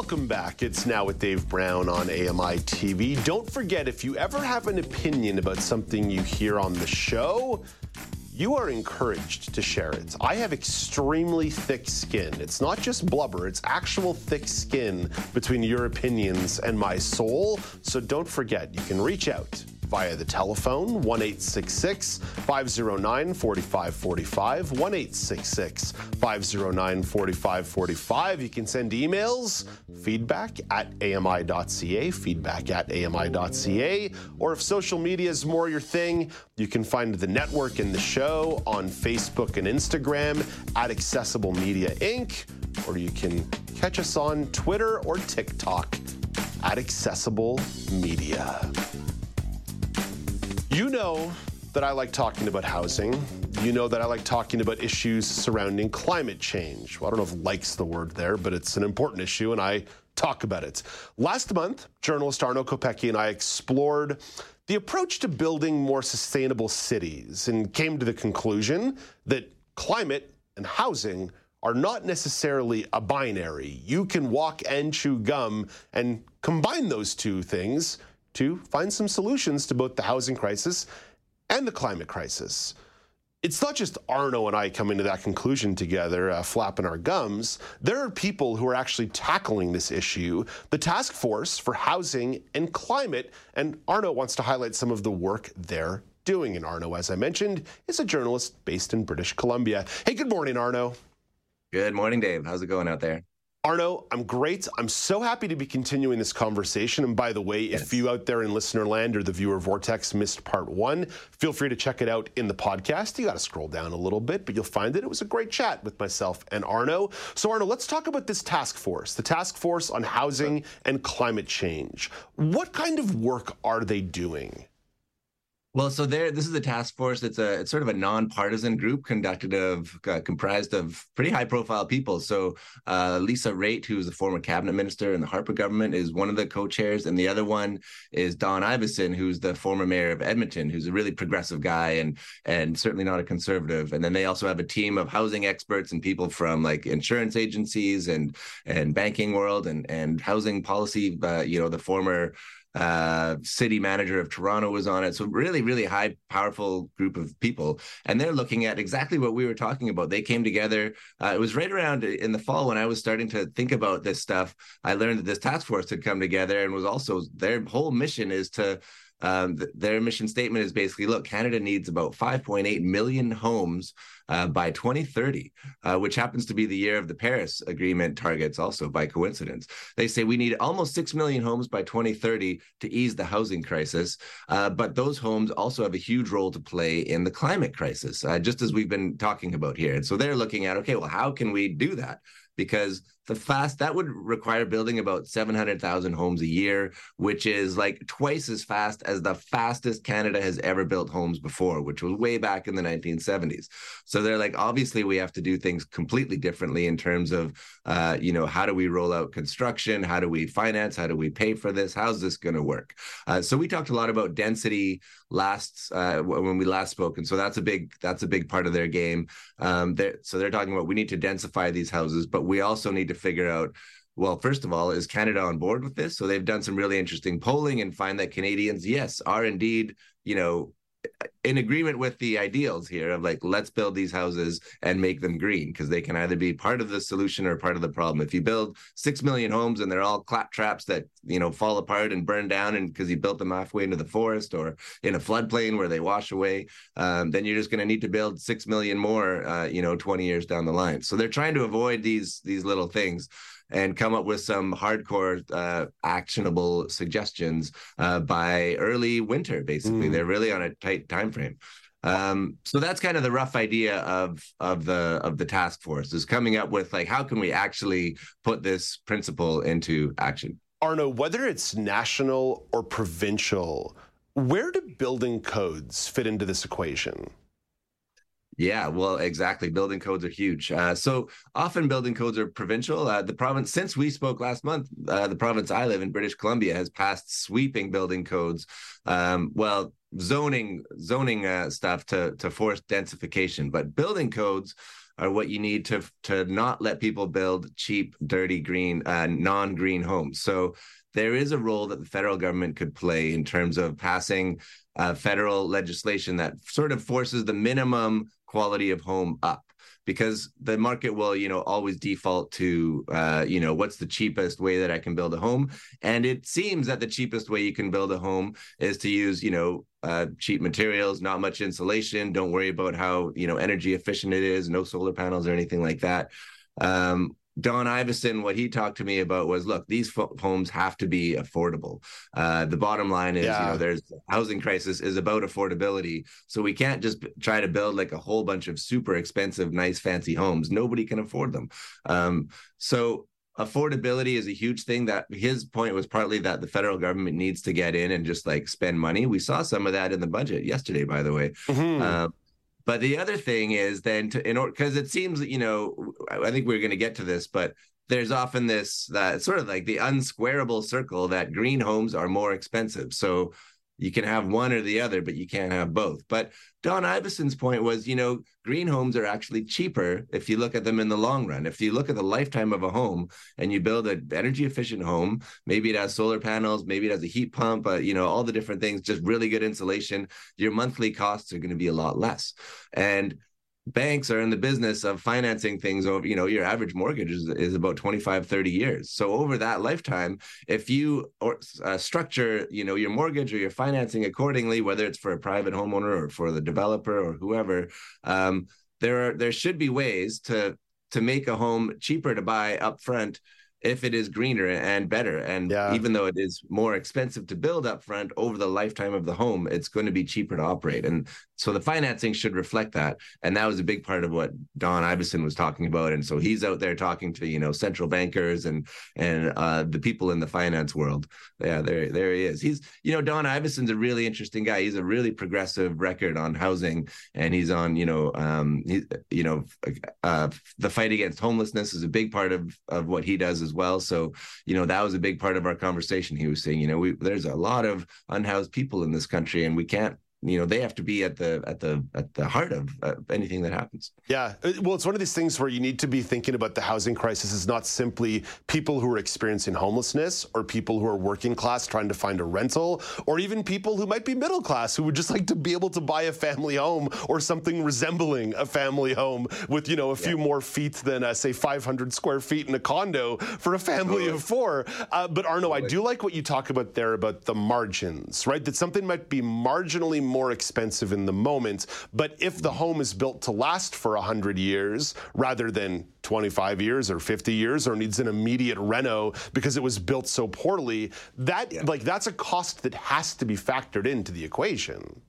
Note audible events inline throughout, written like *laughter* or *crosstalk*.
Welcome back. It's now with Dave Brown on AMI TV. Don't forget, if you ever have an opinion about something you hear on the show, you are encouraged to share it. I have extremely thick skin. It's not just blubber, it's actual thick skin between your opinions and my soul. So don't forget, you can reach out via the telephone 1 509 4545. 1 509 4545. You can send emails, feedback at ami.ca, feedback at ami.ca. Or if social media is more your thing, you can find the network and the show on Facebook and Instagram at Accessible Media Inc. Or you can catch us on Twitter or TikTok at Accessible Media. You know that I like talking about housing. You know that I like talking about issues surrounding climate change. Well, I don't know if likes the word there, but it's an important issue and I talk about it. Last month, journalist Arno Kopecky and I explored the approach to building more sustainable cities and came to the conclusion that climate and housing are not necessarily a binary. You can walk and chew gum and combine those two things to find some solutions to both the housing crisis and the climate crisis. It's not just Arno and I coming to that conclusion together, uh, flapping our gums. There are people who are actually tackling this issue, the Task Force for Housing and Climate, and Arno wants to highlight some of the work they're doing. And Arno, as I mentioned, is a journalist based in British Columbia. Hey, good morning, Arno. Good morning, Dave. How's it going out there? Arno, I'm great. I'm so happy to be continuing this conversation. And by the way, if you out there in listener land or the viewer vortex missed part one, feel free to check it out in the podcast. You got to scroll down a little bit, but you'll find it. It was a great chat with myself and Arno. So, Arno, let's talk about this task force, the task force on housing and climate change. What kind of work are they doing? Well, so there, this is a task force. It's a, it's sort of a nonpartisan group conducted of, uh, comprised of pretty high-profile people. So uh, Lisa Raitt, who is a former cabinet minister in the Harper government, is one of the co-chairs, and the other one is Don Iveson, who's the former mayor of Edmonton, who's a really progressive guy and and certainly not a conservative. And then they also have a team of housing experts and people from like insurance agencies and and banking world and and housing policy. Uh, you know, the former uh, city manager of Toronto was on it. So really, really high, powerful group of people, and they're looking at exactly what we were talking about. They came together. Uh, it was right around in the fall when I was starting to think about this stuff. I learned that this task force had come together and was also their whole mission is to um, th- their mission statement is basically look, Canada needs about 5.8 million homes uh, by 2030, uh, which happens to be the year of the Paris Agreement targets, also by coincidence. They say we need almost 6 million homes by 2030 to ease the housing crisis. Uh, but those homes also have a huge role to play in the climate crisis, uh, just as we've been talking about here. And so they're looking at okay, well, how can we do that? Because the fast that would require building about 700,000 homes a year, which is like twice as fast as the fastest Canada has ever built homes before, which was way back in the 1970s. So they're like, obviously, we have to do things completely differently in terms of, uh, you know, how do we roll out construction? How do we finance? How do we pay for this? How's this going to work? Uh, so we talked a lot about density last uh, when we last spoke, and so that's a big that's a big part of their game. Um, they're, so they're talking about we need to densify these houses, but we also need to figure out well, first of all, is Canada on board with this? So they've done some really interesting polling and find that Canadians, yes, are indeed, you know, in agreement with the ideals here of like let's build these houses and make them green because they can either be part of the solution or part of the problem. If you build six million homes and they're all clap traps that you know fall apart and burn down and because you built them halfway into the forest or in a floodplain where they wash away um, then you're just going to need to build six million more uh, you know 20 years down the line. So they're trying to avoid these these little things and come up with some hardcore uh, actionable suggestions uh, by early winter. Basically, mm. they're really on a tight time frame. Um, so that's kind of the rough idea of of the of the task force is coming up with like how can we actually put this principle into action. Arno, whether it's national or provincial, where do building codes fit into this equation? Yeah, well, exactly. Building codes are huge. Uh, so often building codes are provincial. Uh, the province, since we spoke last month, uh, the province I live in, British Columbia, has passed sweeping building codes. Um, well, zoning zoning uh, stuff to to force densification, but building codes are what you need to to not let people build cheap, dirty, green, uh, non-green homes. So there is a role that the federal government could play in terms of passing uh, federal legislation that sort of forces the minimum quality of home up because the market will you know always default to uh, you know what's the cheapest way that i can build a home. And it seems that the cheapest way you can build a home is to use you know uh, cheap materials not much insulation don't worry about how you know energy efficient it is no solar panels or anything like that. Um, Don Iveson, what he talked to me about was, look, these homes have to be affordable. Uh, the bottom line is, yeah. you know, there's housing crisis is about affordability. So we can't just try to build like a whole bunch of super expensive, nice, fancy homes. Nobody can afford them. Um, so affordability is a huge thing that his point was partly that the federal government needs to get in and just like spend money. We saw some of that in the budget yesterday, by the way. Mm-hmm. Uh, but the other thing is then to in order because it seems you know I think we're going to get to this, but there's often this that sort of like the unsquarable circle that green homes are more expensive. So you can have one or the other, but you can't have both. But Don Iveson's point was, you know, green homes are actually cheaper if you look at them in the long run. If you look at the lifetime of a home and you build an energy efficient home, maybe it has solar panels, maybe it has a heat pump, uh, you know, all the different things, just really good insulation, your monthly costs are going to be a lot less. And banks are in the business of financing things over you know your average mortgage is, is about 25 30 years. So over that lifetime if you or uh, structure you know your mortgage or your financing accordingly whether it's for a private homeowner or for the developer or whoever um, there are there should be ways to to make a home cheaper to buy up upfront if it is greener and better. And yeah. even though it is more expensive to build up front over the lifetime of the home, it's going to be cheaper to operate. And so the financing should reflect that. And that was a big part of what Don Iveson was talking about. And so he's out there talking to, you know, central bankers and and uh, the people in the finance world. Yeah, there, there he is. He's, you know, Don Iveson's a really interesting guy. He's a really progressive record on housing. And he's on, you know, um, he, you know, uh, the fight against homelessness is a big part of of what he does as as well. So, you know, that was a big part of our conversation. He was saying, you know, we, there's a lot of unhoused people in this country, and we can't you know they have to be at the at the at the heart of uh, anything that happens. Yeah. Uh, well it's one of these things where you need to be thinking about the housing crisis is not simply people who are experiencing homelessness or people who are working class trying to find a rental or even people who might be middle class who would just like to be able to buy a family home or something resembling a family home with you know a few yeah. more feet than uh, say 500 square feet in a condo for a family of four. Uh, but arno i do like what you talk about there about the margins right? That something might be marginally more expensive in the moment. But if the home is built to last for 100 years rather than 25 years or 50 years or needs an immediate reno because it was built so poorly, that yeah. like that's a cost that has to be factored into the equation.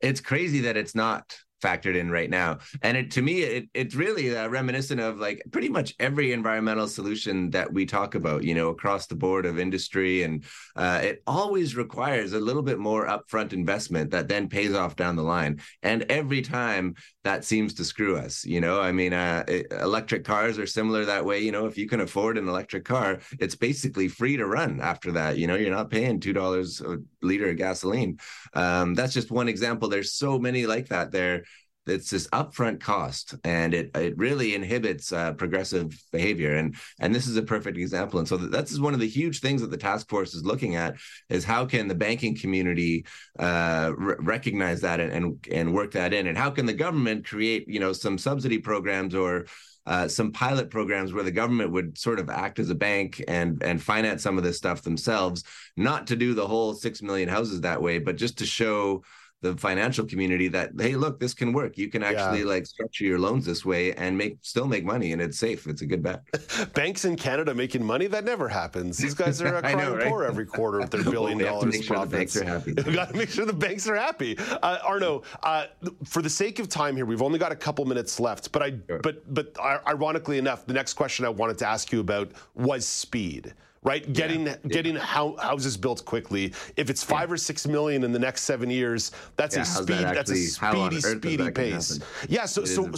It's crazy that it's not factored in right now. And it, to me, it, it's really uh, reminiscent of like pretty much every environmental solution that we talk about, you know, across the board of industry. And uh, it always requires a little bit more upfront investment that then pays off down the line. And every time that seems to screw us, you know, I mean, uh, it, electric cars are similar that way. You know, if you can afford an electric car, it's basically free to run after that. You know, you're not paying $2 a liter of gasoline. Um, that's just one example. There's so many like that there it's this upfront cost and it it really inhibits uh, progressive behavior. And and this is a perfect example. And so that's one of the huge things that the task force is looking at is how can the banking community uh, r- recognize that and, and and work that in? And how can the government create you know some subsidy programs or uh, some pilot programs where the government would sort of act as a bank and and finance some of this stuff themselves, not to do the whole six million houses that way, but just to show the financial community that hey look this can work. You can actually yeah. like structure your loans this way and make still make money and it's safe. It's a good bet. *laughs* Banks in canada making money? That never happens. These guys are *laughs* crying know, right? poor every quarter with their billion *laughs* well, dollars make sure profits the banks are happy. we got to make sure the banks are happy. Uh, arno uh, for the sake of time here we've only got a couple minutes left but i sure. but but ironically enough the next question i wanted to ask you about was speed right? Getting yeah. getting how, houses built quickly. If it's five yeah. or six million in the next seven years, that's yeah, a speed. That that's a speedy, speedy pace. Yeah. So so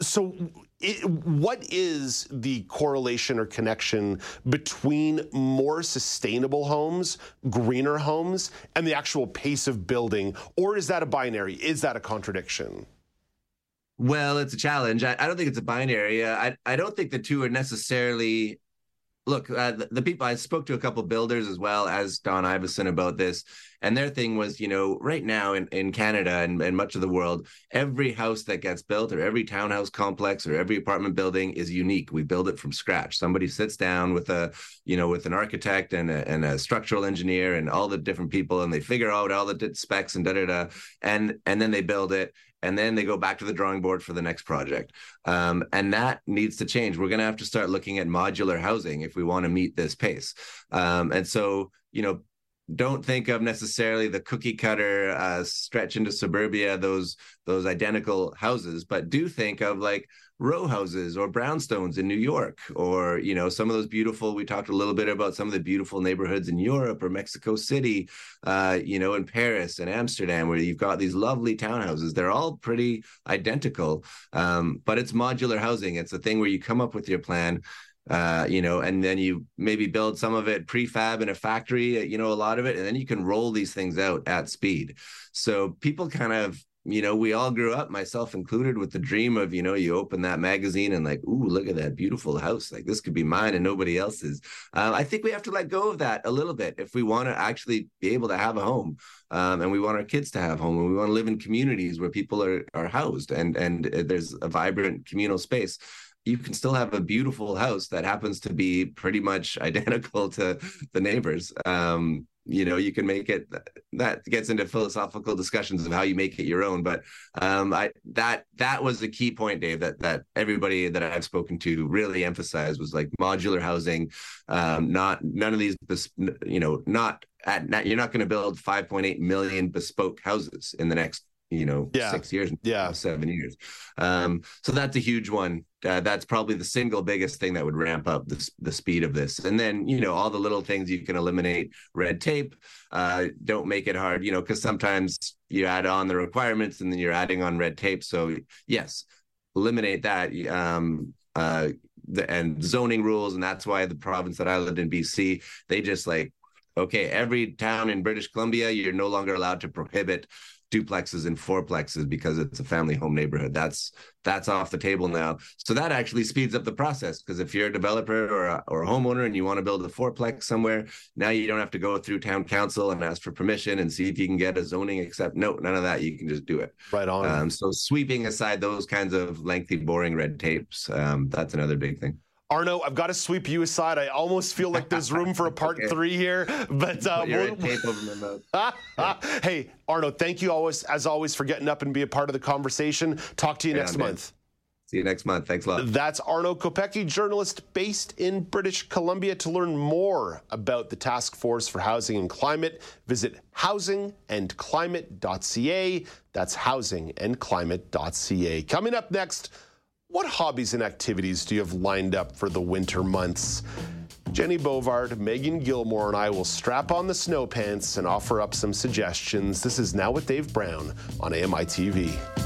so. It, what is the correlation or connection between more sustainable homes, greener homes, and the actual pace of building? Or is that a binary? Is that a contradiction? Well, it's a challenge. I, I don't think it's a binary. Uh, I, I don't think the two are necessarily look, uh, the, the, people I spoke to a couple builders as well as Don Iveson about this, and their thing was, you know, right now in, in Canada and, and much of the world, every house that gets built or every townhouse complex or every apartment building is unique. We build it from scratch. Somebody sits down with a, you know, with an architect and a, and a structural engineer and all the different people, and they figure out all the specs and da da da, and and then they build it and then they go back to the drawing board for the next project. Um, and that needs to change. We're going to have to start looking at modular housing if we want to meet this pace. Um, and so, you know, don't think of necessarily the cookie cutter uh, stretch into suburbia those those identical houses but do think of like row houses or brownstones in New York, or you know some of those beautiful. We talked a little bit about some of the beautiful neighborhoods in Europe or Mexico City, uh, you know, in Paris and Amsterdam, where you've got these lovely townhouses. They're all pretty identical, um, but it's modular housing. It's a thing where you come up with your plan. Uh, you know, and then you maybe build some of it prefab in a factory, you know, a lot of it, and then you can roll these things out at speed. So people kind of you know, we all grew up, myself included, with the dream of, you know, you open that magazine and like, ooh, look at that beautiful house. Like this could be mine and nobody else's. Uh, I think we have to let go of that a little bit if we want to actually be able to have a home, um, and we want our kids to have home, and we want to live in communities where people are are housed and and uh, there's a vibrant communal space you can still have a beautiful house that happens to be pretty much *laughs* identical to the neighbors. Um, you know you can make it that gets into philosophical discussions of how you make it your own but um i that that was the key point dave that that everybody that i've spoken to really emphasized was like modular housing um not none of these you know not at not, you're not going to build 5.8 million bespoke houses in the next you know yeah. six years yeah. seven years. Um so that's a huge one. Uh, that's probably the single biggest thing that would ramp up the, the speed of this. And then you know all the little things you can eliminate red tape uh don't make it hard you know because sometimes you add on the requirements and then you're adding on red tape. So yes eliminate that um uh the, and zoning rules. And that's why the province that i lived in bc they just like okay every town in british columbia you're no longer allowed to prohibit duplexes and fourplexes because it's a family home neighborhood. That's that's off the table now. So that actually speeds up the process because if you're a developer or a, or a homeowner and you want to build a fourplex somewhere, now you don't have to go through town council and ask for permission and see if you can get a zoning except no, none of that. You can just do it. Right on. Um, so sweeping aside those kinds of lengthy, boring red tapes, um, that's another big thing. Arno, I've got to sweep you aside. I almost feel like there's room for a *laughs* part okay. three here, but uh, we'll... *laughs* hey, Arno, thank you always, as always, for getting up and be a part of the conversation. Talk to you yeah, next man. month. See you next month. Thanks a lot. That's Arno Kopecky, journalist based in British Columbia. To learn more about the Task Force for Housing and Climate, visit housingandclimate.ca. That's housingandclimate.ca. Coming up next. What hobbies and activities do you have lined up for the winter months? Jenny Bovard, Megan Gilmore, and I will strap on the snow pants and offer up some suggestions. This is Now with Dave Brown on AMI TV.